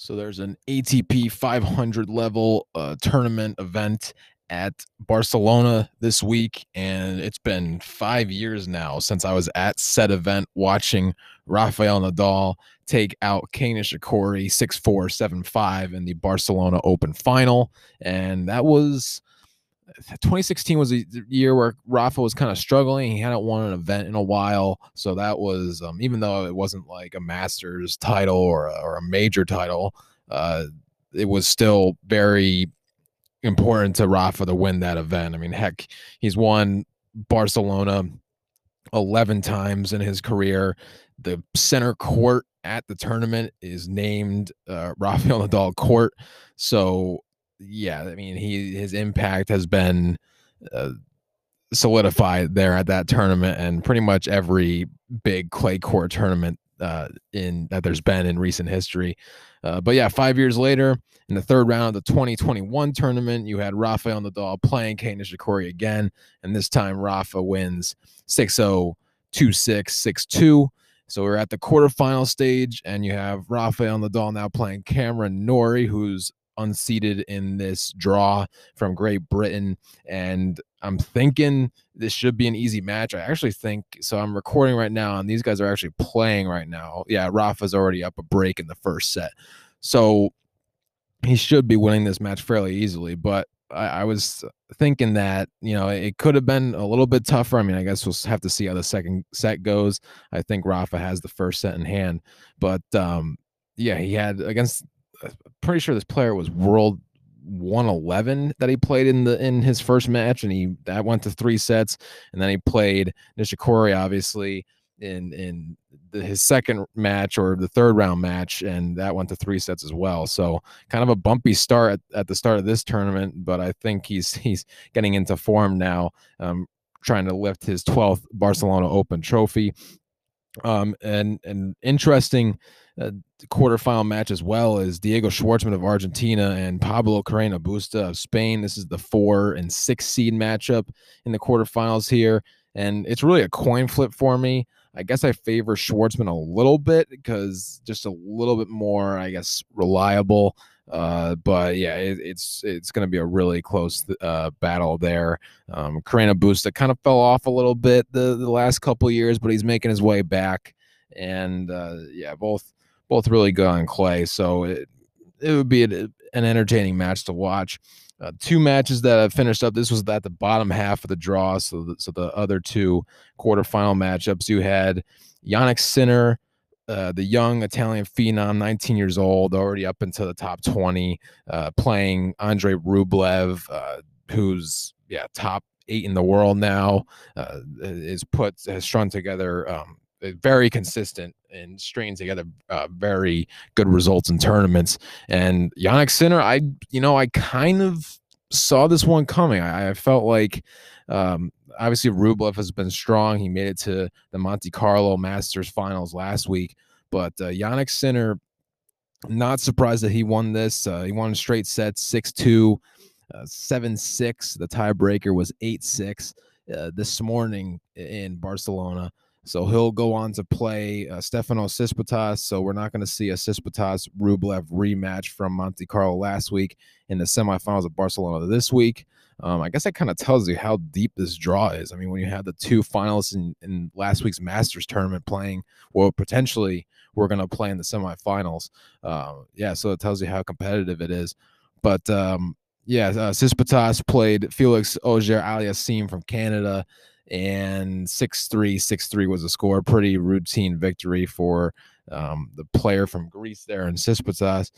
So there's an ATP 500 level uh, tournament event at Barcelona this week, and it's been five years now since I was at said event watching Rafael Nadal take out Kei Nishikori 6 4 7 5 in the Barcelona Open final. And that was 2016 was a year where Rafa was kind of struggling. He hadn't won an event in a while, so that was um, even though it wasn't like a Masters title or a, or a major title, uh, it was still very important to Rafa to win that event. I mean, heck, he's won Barcelona 11 times in his career. The center court at the tournament is named uh, Rafael Nadal Court. So yeah, I mean, he his impact has been uh, solidified there at that tournament, and pretty much every big clay court tournament uh, in that there's been in recent history. Uh, but yeah, five years later, in the third round of the 2021 tournament, you had Rafael Nadal playing Kei Nishikori again, and this time Rafa wins 6-0, 2-6, 6-2. So we're at the quarterfinal stage, and you have Rafael Nadal now playing Cameron Norrie, who's unseeded in this draw from Great Britain. And I'm thinking this should be an easy match. I actually think so. I'm recording right now, and these guys are actually playing right now. Yeah, Rafa's already up a break in the first set. So he should be winning this match fairly easily. But I, I was thinking that, you know, it could have been a little bit tougher. I mean, I guess we'll have to see how the second set goes. I think Rafa has the first set in hand. But um, yeah, he had against pretty sure this player was world 111 that he played in the in his first match, and he that went to three sets, and then he played Nishikori obviously in in the, his second match or the third round match, and that went to three sets as well. So kind of a bumpy start at, at the start of this tournament, but I think he's he's getting into form now, um, trying to lift his 12th Barcelona Open trophy. Um, and and interesting uh, quarterfinal match as well as Diego Schwartzman of Argentina and Pablo Carreno Busta of Spain. This is the four and six seed matchup in the quarterfinals here. And it's really a coin flip for me. I guess I favor Schwartzman a little bit because just a little bit more, I guess, reliable. Uh, but yeah, it, it's it's going to be a really close uh, battle there. Um, Carreno Busta kind of fell off a little bit the, the last couple years, but he's making his way back. And uh, yeah, both both really good on clay. So it, it would be an, entertaining match to watch. Uh, two matches that have finished up. This was at the bottom half of the draw. So, the, so the other two quarterfinal matchups, you had Jannik Sinner, uh, the young Italian phenom, 19 years old, already up into the top 20, uh, playing Andre Rublev, uh, who's yeah top eight in the world now. Uh, is put has strung together um, very consistent and stringing together uh, very good results in tournaments. And Jannik Sinner, I you know I kind of saw this one coming. I, I felt like um, obviously Rublev has been strong. He made it to the Monte Carlo Masters finals last week, but uh, Jannik Sinner, not surprised that he won this. Uh, he won straight sets, six two. Uh, 7 6. The tiebreaker was 8 6 uh, this morning in Barcelona. So he'll go on to play uh, Stefano Tsitsipas. So we're not going to see a Tsitsipas Rublev rematch from Monte Carlo last week in the semifinals of Barcelona this week. Um, I guess that kind of tells you how deep this draw is. I mean, when you have the two finalists in, in last week's Masters tournament playing, well, potentially we're going to play in the semifinals. Uh, yeah, so it tells you how competitive it is. But um, yeah, uh, played Felix Auger Aliassime from Canada and 6-3 6-3 was a score pretty routine victory for um, the player from greece there in Tsitsipas.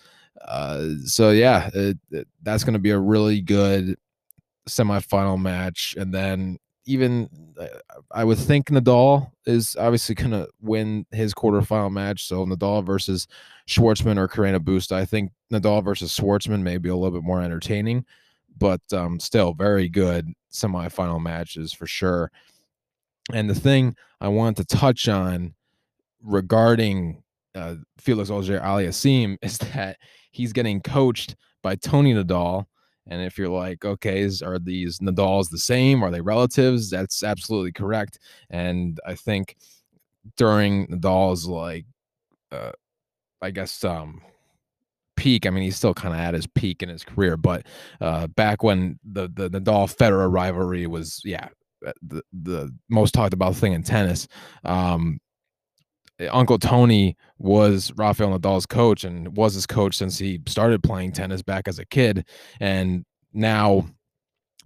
Uh, so yeah it, it, that's going to be a really good semifinal match and then even uh, I would think Nadal is obviously going to win his quarterfinal match. So Nadal versus Schwartzman or Carreno Busta. I think Nadal versus Schwartzman may be a little bit more entertaining but um, still very good semifinal matches for sure. And the thing I want to touch on regarding uh, Felix Auger Aliassime is that he's getting coached by Tony Nadal. And if you're like, okay, is, are these Nadals the same? Are they relatives? That's absolutely correct. And I think during Nadal's like, uh, I guess, um, peak. I mean, he's still kind of at his peak in his career, but uh, back when the the Nadal Federer rivalry was, yeah, uh, the the most talked about thing in tennis. Um, Uncle Tony was Rafael Nadal's coach and was his coach since he started playing tennis back as a kid, and now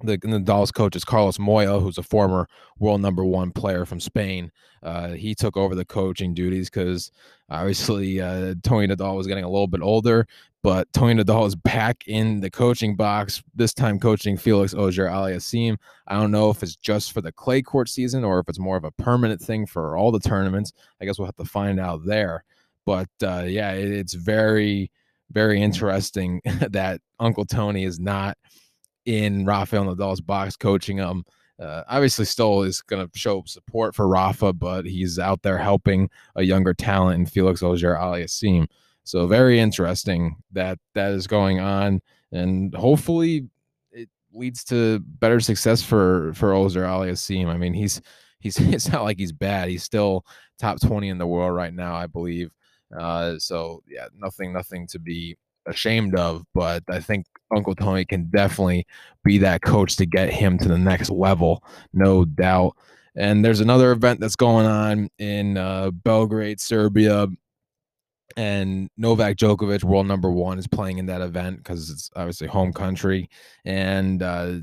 the Nadal's coach is Carlos Moya, who's a former world number one player from Spain. Uh, he took over the coaching duties because obviously uh, Tony Nadal was getting a little bit older, but Tony Nadal is back in the coaching box, this time coaching Felix Auger Aliassime. I don't know if it's just for the clay court season or if it's more of a permanent thing for all the tournaments. I guess we'll have to find out there. But uh, yeah, it, it's very, very interesting that Uncle Tony is not – in Rafael Nadal's box coaching him. Uh, obviously, still is going to show support for Rafa, but he's out there helping a younger talent in Felix Auger Aliassime. So very interesting that that is going on, and hopefully it leads to better success for for Auger Aliassime. I mean, he's he's it's not like he's bad. He's still top twenty in the world right now, I believe. Uh, so yeah, nothing nothing to be ashamed of, but I think Uncle Tony can definitely be that coach to get him to the next level, no doubt. And there's another event that's going on in uh, Belgrade, Serbia, and Novak Djokovic, world number one, is playing in that event because it's obviously home country. And uh,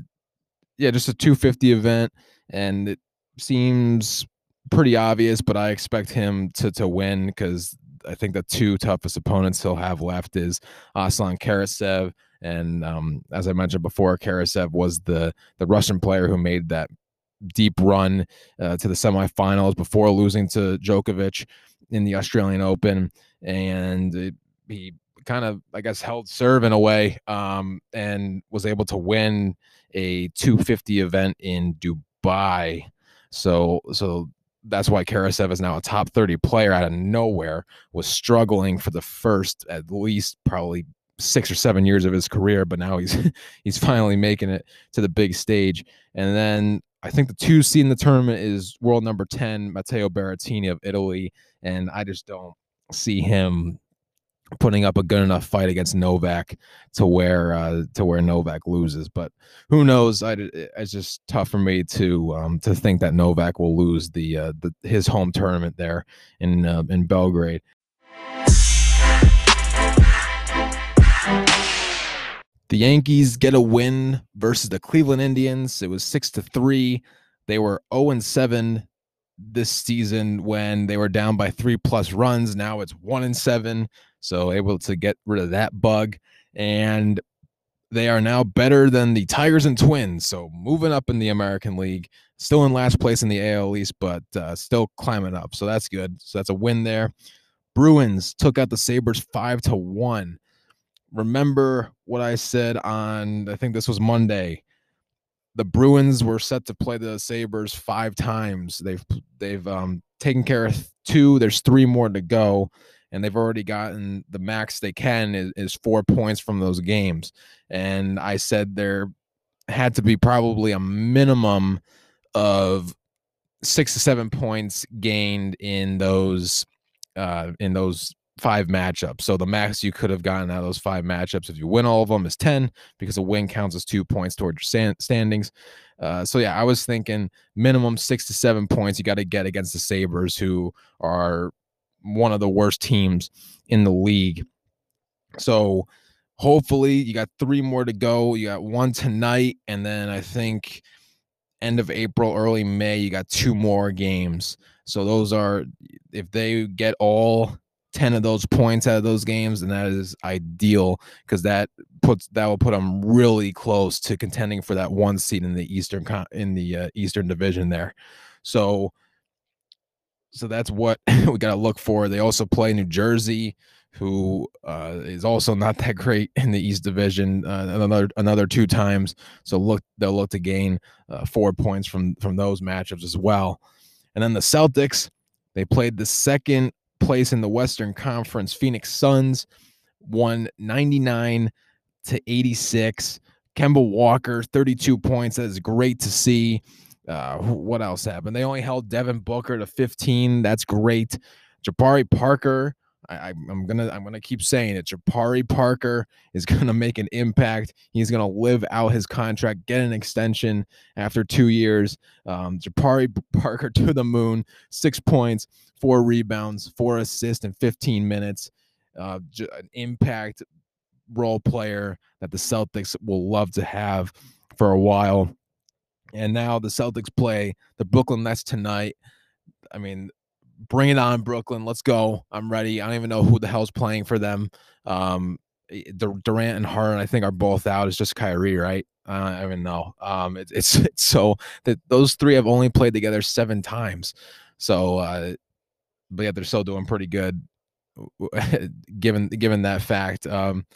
yeah, just a 250 event, and it seems pretty obvious, but I expect him to to win because I think the two toughest opponents he'll have left is Aslan Karatsev and um, as I mentioned before, Karatsev was the the Russian player who made that deep run uh, to the semifinals before losing to Djokovic in the Australian Open, and it, he kind of I guess held serve in a way um, and was able to win a 250 event in Dubai. So so that's why Karatsev is now a top 30 player out of nowhere, was struggling for the first at least probably six or seven years of his career, but now he's he's finally making it to the big stage. And then I think the two seed in the tournament is world number 10, Matteo Berrettini of Italy. And I just don't see him putting up a good enough fight against Novak to where uh, to where Novak loses. But who knows? I, it's just tough for me to um, to think that Novak will lose the, uh, the his home tournament there in uh, in Belgrade. The Yankees get a win versus the Cleveland Indians. It was six to three. They were 0 and 7 this season when they were down by three plus runs. Now it's one and seven. So able to get rid of that bug. And they are now better than the Tigers and Twins. So moving up in the American League, still in last place in the AL East, but uh, still climbing up. So that's good. So that's a win there. Bruins took out the Sabres five to one remember what I said on I think this was Monday. The Bruins were set to play the Sabres five times. They've they've um, taken care of two. There's three more to go, and they've already gotten the max they can is, is four points from those games. And I said there had to be probably a minimum of six to seven points gained in those uh, in those five matchups. So the max you could have gotten out of those five matchups if you win all of them is 10 because a win counts as two points towards your standings. Uh, so yeah, I was thinking minimum six to seven points you got to get against the Sabres, who are one of the worst teams in the league. So hopefully you got three more to go. You got one tonight, and then I think end of April, early May, you got two more games. So those are if they get all 10 of those points out of those games, and that is ideal because that puts that will put them really close to contending for that one seed in the Eastern in the uh, Eastern Division there. So, so that's what we got to look for. They also play New Jersey, who uh, is also not that great in the East Division. Uh, another another two times, so look they'll look to gain uh, four points from from those matchups as well. And then the Celtics, they played the second place in the Western Conference. Phoenix Suns won 99 to 86. Kemba Walker, 32 points. That is great to see. Uh, what else happened? They only held Devin Booker to 15. That's great. Jabari Parker I, am gonna I'm gonna keep saying it. Jabari Parker is gonna make an impact. He's gonna live out his contract, get an extension after two years. Um, Jabari Parker to the moon, six points, four rebounds, four assists in 15 minutes. Uh, an impact role player that the Celtics will love to have for a while. And now the Celtics play the Brooklyn Nets tonight. I mean, bring it on, Brooklyn. Let's go. I'm ready. I don't even know who the hell's playing for them. Um, Durant and Harden, I think, are both out. It's just Kyrie, right? I don't even know. Um, it, it's it's so that those three have only played together seven times. So, uh, but yeah, they're still doing pretty good, given given that fact. Um,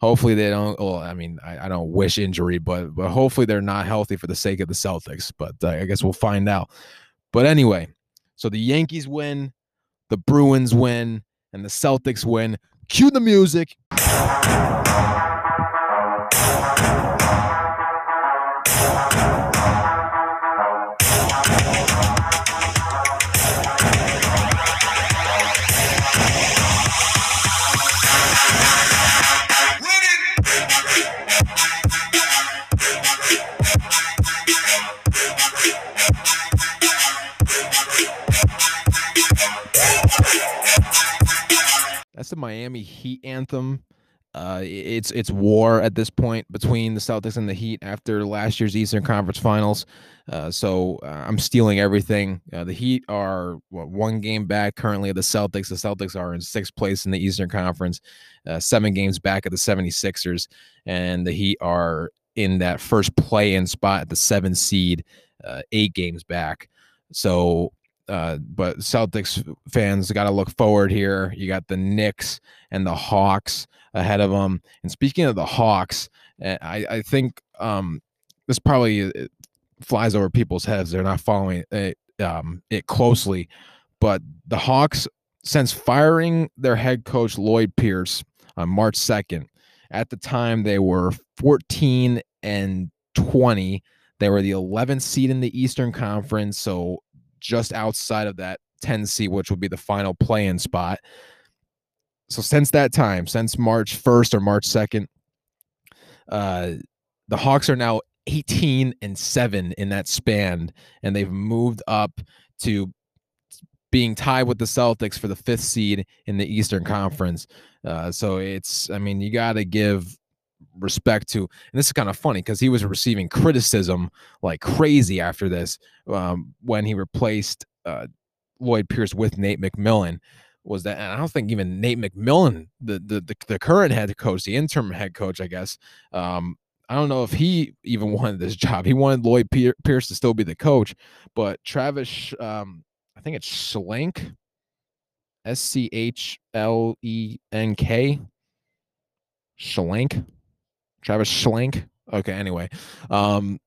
hopefully they don't. Well, I mean, I, I don't wish injury, but but hopefully they're not healthy for the sake of the Celtics. But uh, I guess we'll find out. But anyway, so the Yankees win, the Bruins win, and the Celtics win. Cue the music. Miami Heat anthem. Uh, it's it's war at this point between the Celtics and the Heat after last year's Eastern Conference Finals. Uh, so uh, I'm stealing everything. Uh, the Heat are what, one game back currently of the Celtics. The Celtics are in sixth place in the Eastern Conference, uh, seven games back at the 76ers, and the Heat are in that first play-in spot at the seven seed, uh, eight games back. So uh, but Celtics fans got to look forward here. You got the Knicks and the Hawks ahead of them. And speaking of the Hawks, eh, I, I think um, this probably uh, flies over people's heads. They're not following it, um, it closely. But the Hawks, since firing their head coach Lloyd Pierce on March 2nd, at the time they were 14 and 20. They were the 11th seed in the Eastern Conference. So just outside of that 10 seat, which would be the final play in spot. So since that time, since March 1st or March 2nd, uh, the Hawks are now 18 and 7 in that span, and they've moved up to being tied with the Celtics for the fifth seed in the Eastern Conference. Uh, so it's, I mean, you got to give respect to, and this is kind of funny because he was receiving criticism like crazy after this um, when he replaced uh, Lloyd Pierce with Nate McMillan. Was that, and I don't think even Nate McMillan, the the the, the current head coach, the interim head coach, I guess, um, I don't know if he even wanted this job. He wanted Lloyd Pierce to still be the coach, but Travis, um, I think it's Schlenk, S C H L E N K, Schlenk. Travis Schlenk. Okay, anyway, um,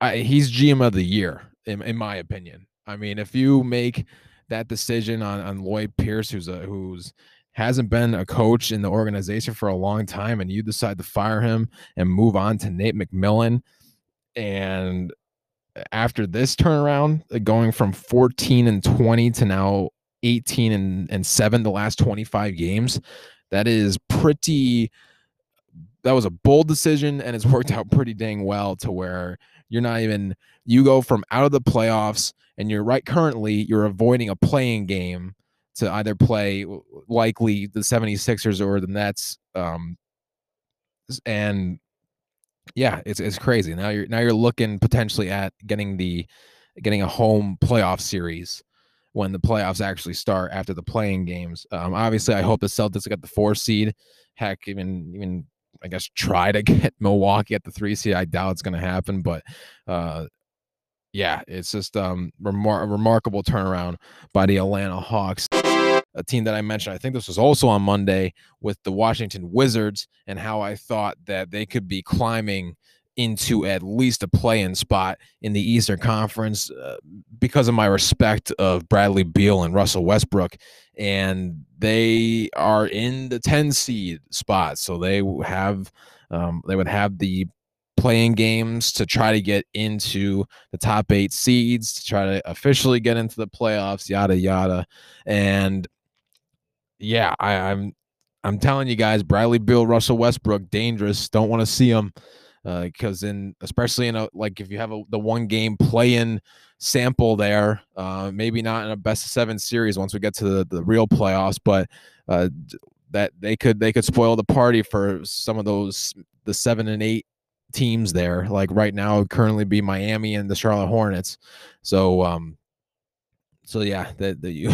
I, he's GM of the year in, in my opinion. I mean, if you make that decision on on Lloyd Pierce, who's a who's hasn't been a coach in the organization for a long time, and you decide to fire him and move on to Nate McMillan, and after this turnaround, going from 14 and 20 to now 18 and, and 7 the last 25 games, that is pretty that was a bold decision and it's worked out pretty dang well to where you're not even you go from out of the playoffs and you're right currently you're avoiding a playing game to either play likely the 76ers or the Nets um and yeah it's it's crazy. Now you're now you're looking potentially at getting the getting a home playoff series when the playoffs actually start after the playing games. Um obviously I hope the Celtics get the 4 seed. Heck even even I guess try to get Milwaukee at the three seed. I doubt it's going to happen, but uh, yeah, it's just um, remar- a remarkable turnaround by the Atlanta Hawks, a team that I mentioned. I think this was also on Monday with the Washington Wizards, and how I thought that they could be climbing into at least a play-in spot in the Eastern Conference uh, because of my respect of Bradley Beal and Russell Westbrook, and they are in the 10 seed spot, so they have um, they would have the playing games to try to get into the top eight seeds to try to officially get into the playoffs, yada yada, and yeah, I, I'm I'm telling you guys, Bradley Beal, Russell Westbrook, dangerous. Don't want to see them because uh, in especially in a like if you have a, the one game play-in sample there, uh, maybe not in a best of seven series once we get to the, the real playoffs, but uh, that they could they could spoil the party for some of those the seven and eight teams there. Like right now, currently be Miami and the Charlotte Hornets. So um, so yeah, that you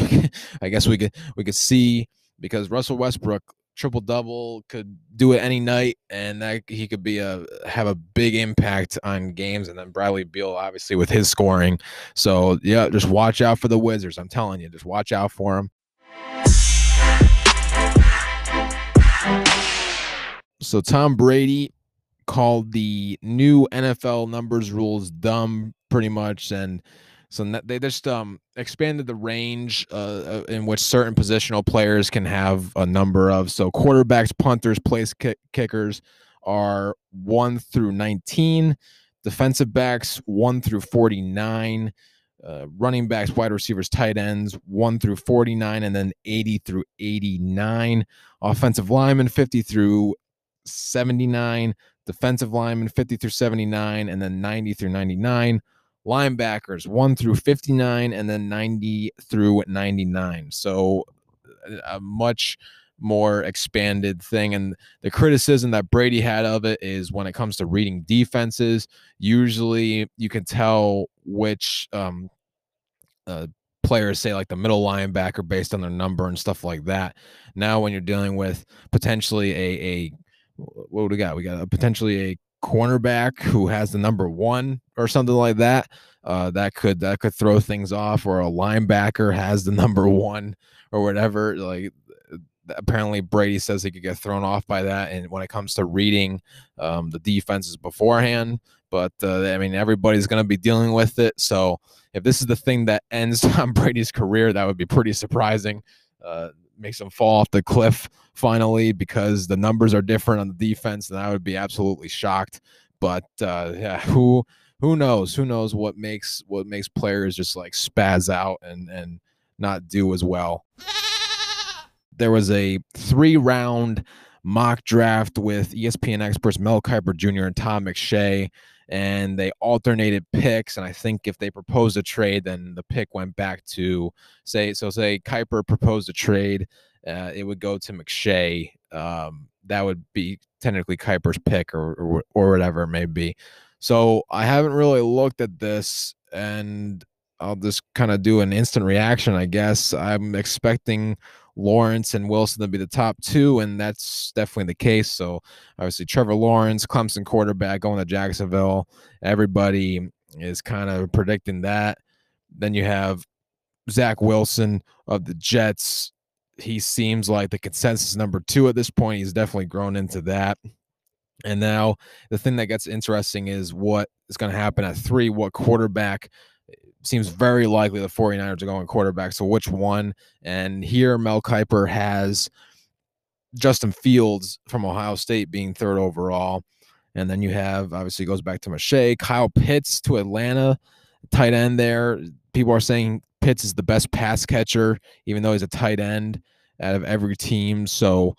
I guess we could we could see because Russell Westbrook triple double could do it any night and that he could be a have a big impact on games and then Bradley Beal obviously with his scoring. So yeah, just watch out for the Wizards. I'm telling you, just watch out for them. So Tom Brady called the new NFL numbers rules dumb pretty much and so they just um, expanded the range uh, uh, in which certain positional players can have a number of. So quarterbacks, punters, place kick- kickers are one through 19. Defensive backs, one through 49. Uh, running backs, wide receivers, tight ends, 1 through 49, and then 80 through 89. Offensive linemen, 50 through 79. Defensive linemen, 50 through 79, and then 90 through 99 linebackers 1 through 59 and then 90 through 99 so a much more expanded thing and the criticism that Brady had of it is when it comes to reading defenses usually you can tell which um, uh, players say like the middle linebacker based on their number and stuff like that. Now when you're dealing with potentially a a what do we got? We got a potentially a cornerback who has the number one or something like that, uh, that could that could throw things off. Or a linebacker has the number one or whatever. Like apparently Brady says he could get thrown off by that. And when it comes to reading um, the defenses beforehand, but uh, I mean everybody's going to be dealing with it. So if this is the thing that ends Tom Brady's career, that would be pretty surprising. Uh, makes them fall off the cliff finally because the numbers are different on the defense, and I would be absolutely shocked. But uh, yeah, who who knows? Who knows what makes what makes players just like spaz out and and not do as well. There was a three round mock draft with ESPN experts Mel Kiper Jr. and Todd McShay and they alternated picks. And I think if they proposed a trade, then the pick went back to say, so say Kiper proposed a trade, uh, it would go to McShay. Um, that would be technically Kiper's pick or, or, or whatever it may be. So I haven't really looked at this and I'll just kind of do an instant reaction, I guess. I'm expecting Lawrence and Wilson to be the top two, and that's definitely the case. So obviously, Trevor Lawrence, Clemson quarterback, going to Jacksonville. Everybody is kind of predicting that. Then you have Zach Wilson of the Jets. He seems like the consensus number two at this point. He's definitely grown into that. And now the thing that gets interesting is what is going to happen at three. What quarterback seems very likely the 49ers are going quarterback. So which one? And here Mel Kiper has Justin Fields from Ohio State being third overall. And then you have obviously goes back to McShay, Kyle Pitts to Atlanta, tight end there. People are saying Pitts is the best pass catcher, even though he's a tight end out of every team. So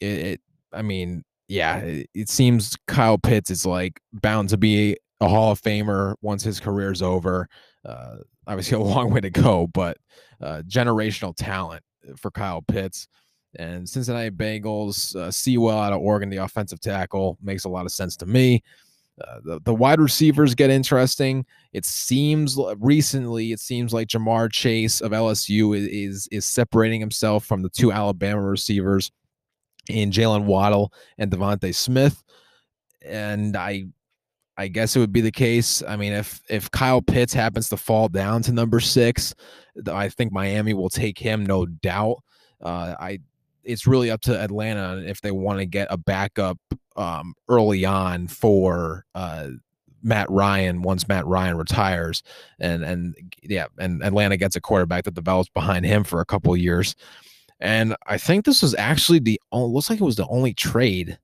it, it I mean, yeah, it, it seems Kyle Pitts is like bound to be a Hall of Famer once his career's over. Uh, obviously, a long way to go, but uh, generational talent for Kyle Pitts. And Cincinnati Bengals, uh, Sewell out of Oregon, the offensive tackle, makes a lot of sense to me. Uh, the, the wide receivers get interesting. It seems recently, it seems like Ja'Marr Chase of LSU is, is, is separating himself from the two Alabama receivers in Jaylen Waddle and DeVonta Smith. And I I guess it would be the case. I mean, if if Kyle Pitts happens to fall down to number six, I think Miami will take him, no doubt. Uh, I it's really up to Atlanta if they want to get a backup um, early on for uh, Matt Ryan once Matt Ryan retires, and and yeah, and Atlanta gets a quarterback that develops behind him for a couple years. And I think this was actually the looks like it was the only trade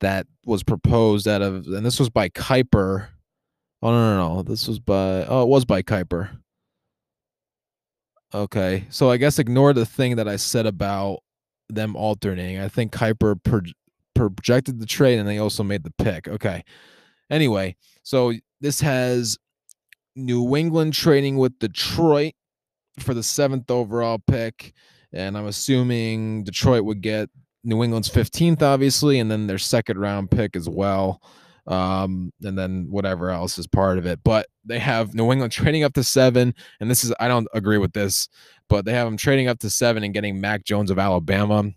that was proposed out of, and this was by Kiper. Oh no, no, no! This was by. Oh, it was by Kiper. Okay, so I guess ignore the thing that I said about them alternating. I think Kiper pro- projected the trade and they also made the pick. Okay. Anyway, so this has New England trading with Detroit for the seventh overall pick. And I'm assuming Detroit would get New England's 15th, obviously, and then their second round pick as well. Um, and then whatever else is part of it. But they have New England trading up to seven. And this is, I don't agree with this, but they have them trading up to seven and getting Mac Jones of Alabama.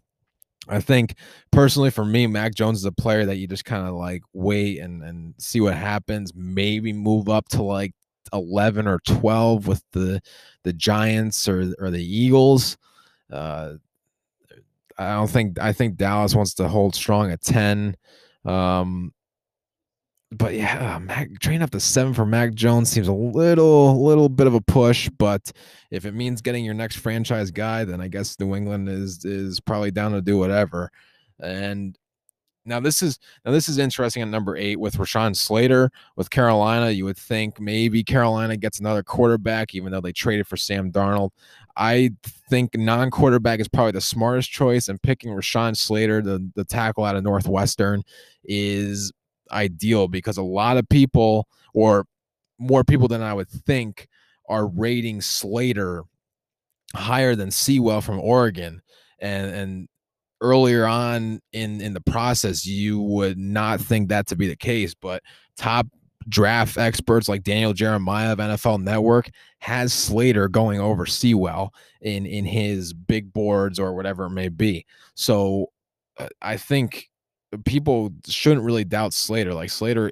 I think personally for me, Mac Jones is a player that you just kind of like wait and, and see what happens. Maybe move up to like 11 or 12 with the the Giants or, or the Eagles. Uh, I don't think I think Dallas wants to hold strong at 10. Um, but yeah, Mac, train up to seven for Mac Jones seems a little, little bit of a push. But if it means getting your next franchise guy, then I guess New England is is probably down to do whatever. And now this is now this is interesting at number eight with Rashawn Slater with Carolina. You would think maybe Carolina gets another quarterback, even though they traded for Sam Darnold. I think non-quarterback is probably the smartest choice, and picking Rashawn Slater, the the tackle out of Northwestern, is ideal because a lot of people, or more people than I would think, are rating Slater higher than Sewell from Oregon, and and earlier on in in the process you would not think that to be the case but top draft experts like Daniel Jeremiah of NFL Network has Slater going over Sewell in in his big boards or whatever it may be. So uh, I think people shouldn't really doubt Slater. Like Slater,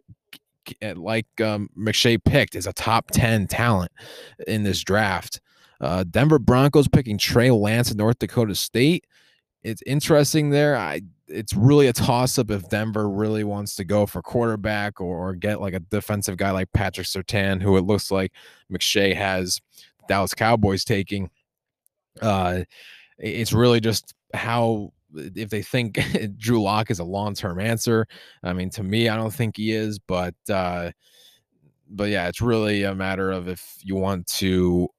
like um, McShay picked, is a top ten talent in this draft. Uh, Denver Broncos picking Trey Lance of North Dakota State it's interesting there. I it's really a toss up if Denver really wants to go for quarterback or, or, get like a defensive guy like Patrick Surtain, who it looks like McShay has Dallas Cowboys taking. Uh, it's really just how if they think Drew Lock is a long term answer. I mean, to me, I don't think he is, but uh, but yeah, it's really a matter of if you want to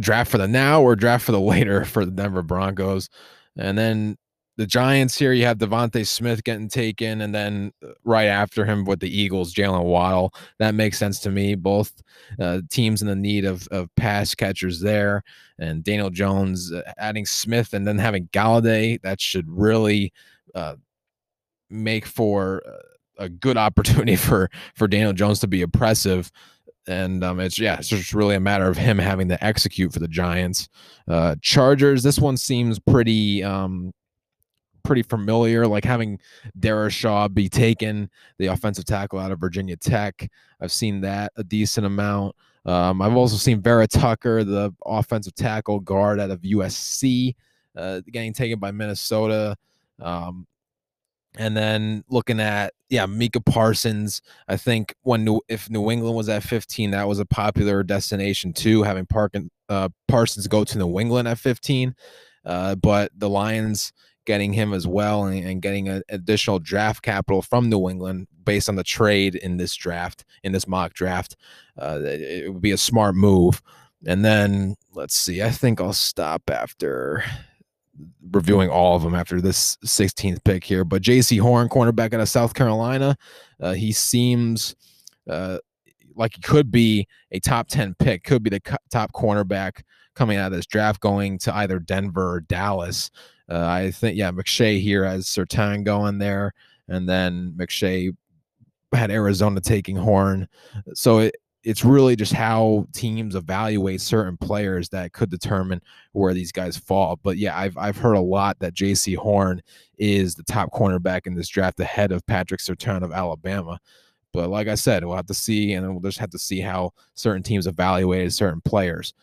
draft for the now or draft for the later for the Denver Broncos. And then the Giants here, you have DeVonta Smith getting taken, and then uh, right after him with the Eagles, Jaylen Waddle. That makes sense to me. Both uh, teams in the need of, of pass catchers there, and Daniel Jones uh, adding Smith and then having Golladay. That should really uh, make for uh, a good opportunity for for Daniel Jones to be oppressive and um, it's yeah, it's just really a matter of him having to execute for the Giants. Uh, Chargers. This one seems pretty um, pretty familiar, like having Darrisaw be taken, the offensive tackle out of Virginia Tech. I've seen that a decent amount. Um, I've also seen Vera Tucker, the offensive tackle guard out of USC, uh, getting taken by Minnesota. Um, and then looking at yeah, Micah Parsons. I think when New, if New England was at 15, that was a popular destination too, having Parkin, uh, Parsons go to New England at 15. Uh, but the Lions getting him as well and, and getting an additional draft capital from New England based on the trade in this draft, in this mock draft, uh, it, it would be a smart move. And then let's see, I think I'll stop after reviewing all of them after this 16th pick here. But Jaycee Horn, cornerback out of South Carolina, uh, he seems uh, like he could be a top 10 pick, could be the co- top cornerback coming out of this draft going to either Denver or Dallas. Uh, I think, yeah, McShay here has Surtain going there. And then McShay had Arizona taking Horn. So it, it's really just how teams evaluate certain players that could determine where these guys fall. But yeah, I've I've heard a lot that Jaycee Horn is the top cornerback in this draft ahead of Patrick Surtain of Alabama. But like I said, we'll have to see, and we'll just have to see how certain teams evaluated certain players.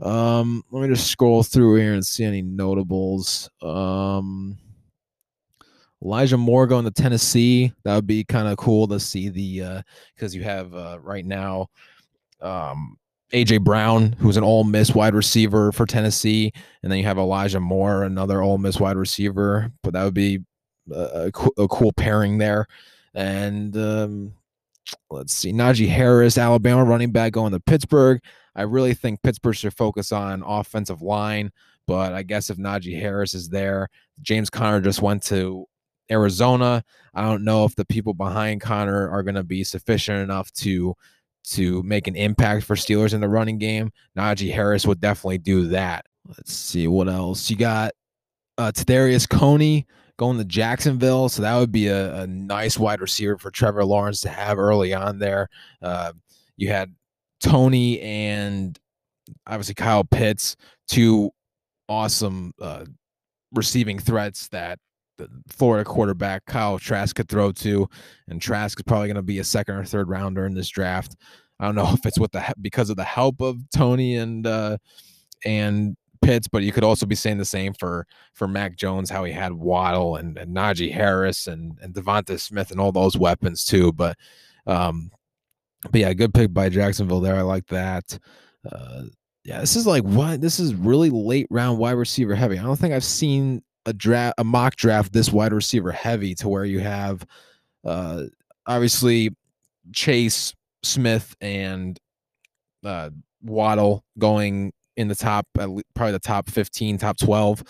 Um, let me just scroll through here and see any notables. Um, Elijah Moore going to Tennessee. That would be kind of cool to see the because uh, you have uh, right now um, AJ Brown, who's an Ole Miss wide receiver for Tennessee, and then you have Elijah Moore, another Ole Miss wide receiver. But that would be a, a, a cool pairing there. And um, let's see, Najee Harris, Alabama running back, going to Pittsburgh. I really think Pittsburgh should focus on offensive line But I guess if Najee Harris is there, James Conner just went to Arizona. I don't know if the people behind Conner are going to be sufficient enough to to make an impact for Steelers in the running game. Najee Harris would definitely do that. Let's see what else you got. Uh, Kadarius Toney going to Jacksonville, so that would be a, a, nice wide receiver for Trevor Lawrence to have early on there. Uh, you had Toney and obviously Kyle Pitts, two awesome uh, receiving threats that the Florida quarterback Kyle Trask could throw to, and Trask is probably going to be a second or third rounder in this draft. I don't know if it's with the because of the help of Toney and uh, and Pitts, but you could also be saying the same for for Mac Jones, how he had Waddle and, and Najee Harris and and Devonta Smith and all those weapons too. But um, but yeah, good pick by Jacksonville there. I like that. Uh, yeah, this is like what this is really late round wide receiver heavy. I don't think I've seen a draft a mock draft this wide receiver heavy to where you have uh obviously Chase Smith and uh Waddle going in the top probably the top 15 top 12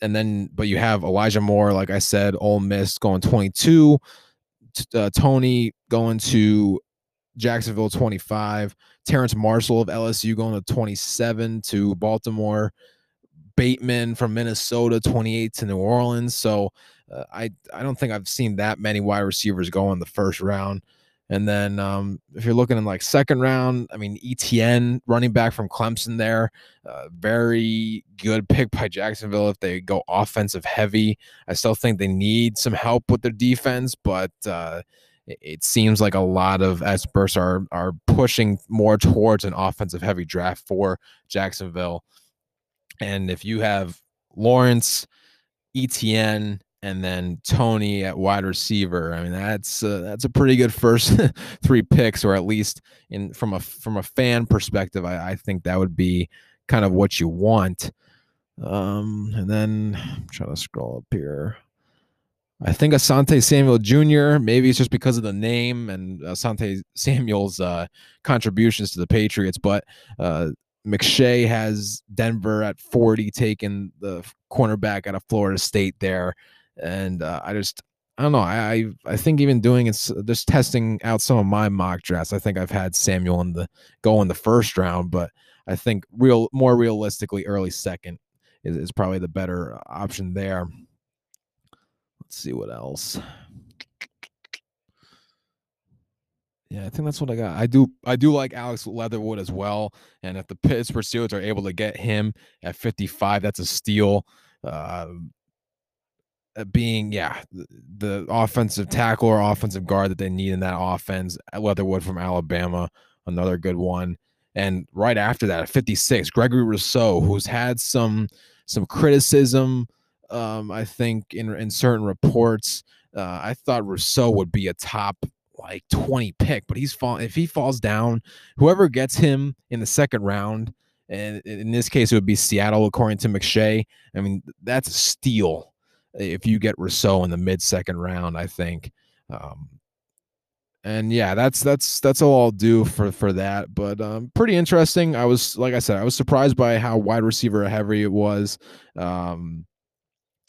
and then but you have Elijah Moore like I said Ole Miss going 22 uh, Toney going to Jacksonville 25 Terrace Marshall of LSU going to 27 to Baltimore Bateman from Minnesota 28 to New Orleans so uh, I I don't think I've seen that many wide receivers go in the first round and then um, if you're looking in like second round, I mean Etienne running back from Clemson there, uh, very good pick by Jacksonville if they go offensive heavy. I still think they need some help with their defense, but uh, it, it seems like a lot of experts are are pushing more towards an offensive heavy draft for Jacksonville. And if you have Lawrence, Etienne, and then Toney at wide receiver. I mean, that's uh, that's a pretty good first three picks, or at least in from a from a fan perspective, I, I think that would be kind of what you want. Um, and then I'm trying to scroll up here. I think Asante Samuel Jr. Maybe it's just because of the name and Asante Samuel's uh, contributions to the Patriots, but uh, McShay has Denver at 40, taking the cornerback out of Florida State there and uh, I just I don't know. I, I, think even doing it, just testing out some of my mock drafts. I think I've had Samuel in the go in the first round, but I think real more realistically, early second is, is probably the better option there. Let's see what else. Yeah, I think that's what I got. I do I do like Alex Leatherwood as well. And if the Pittsburgh Steelers are able to get him at 55, that's a steal. Uh, uh, being yeah the, offensive tackle or offensive guard that they need in that offense. Leatherwood from Alabama, another good one. And right after that, at 56, Gregory Rousseau, who's had some some criticism, um, I think in in certain reports. Uh, I thought Rousseau would be a top like 20 pick, but he's fall if he falls down, whoever gets him in the second round, and in this case it would be Seattle according to McShay. I mean, that's a steal if you get Rousseau in the mid second round, I think. Um, and yeah, that's that's that's all I'll do for for that. But um, pretty interesting. I was like I said, I was surprised by how wide receiver heavy it was. Um,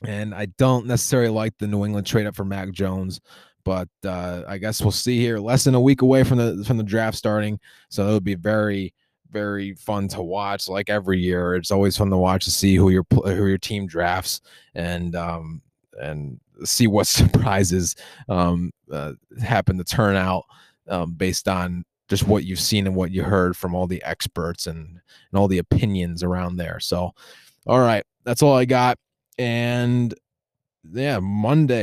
and I don't necessarily like the New England trade up for Mac Jones, but uh, I guess we'll see here. Less than a week away from the from the draft starting, so it would be very very fun to watch. Like every year, it's always fun to watch to see who your who your team drafts and um, and see what surprises um, uh, happen to turn out um, based on just what you've seen and what you heard from all the experts and and all the opinions around there. So, all right, that's all I got. And yeah, Monday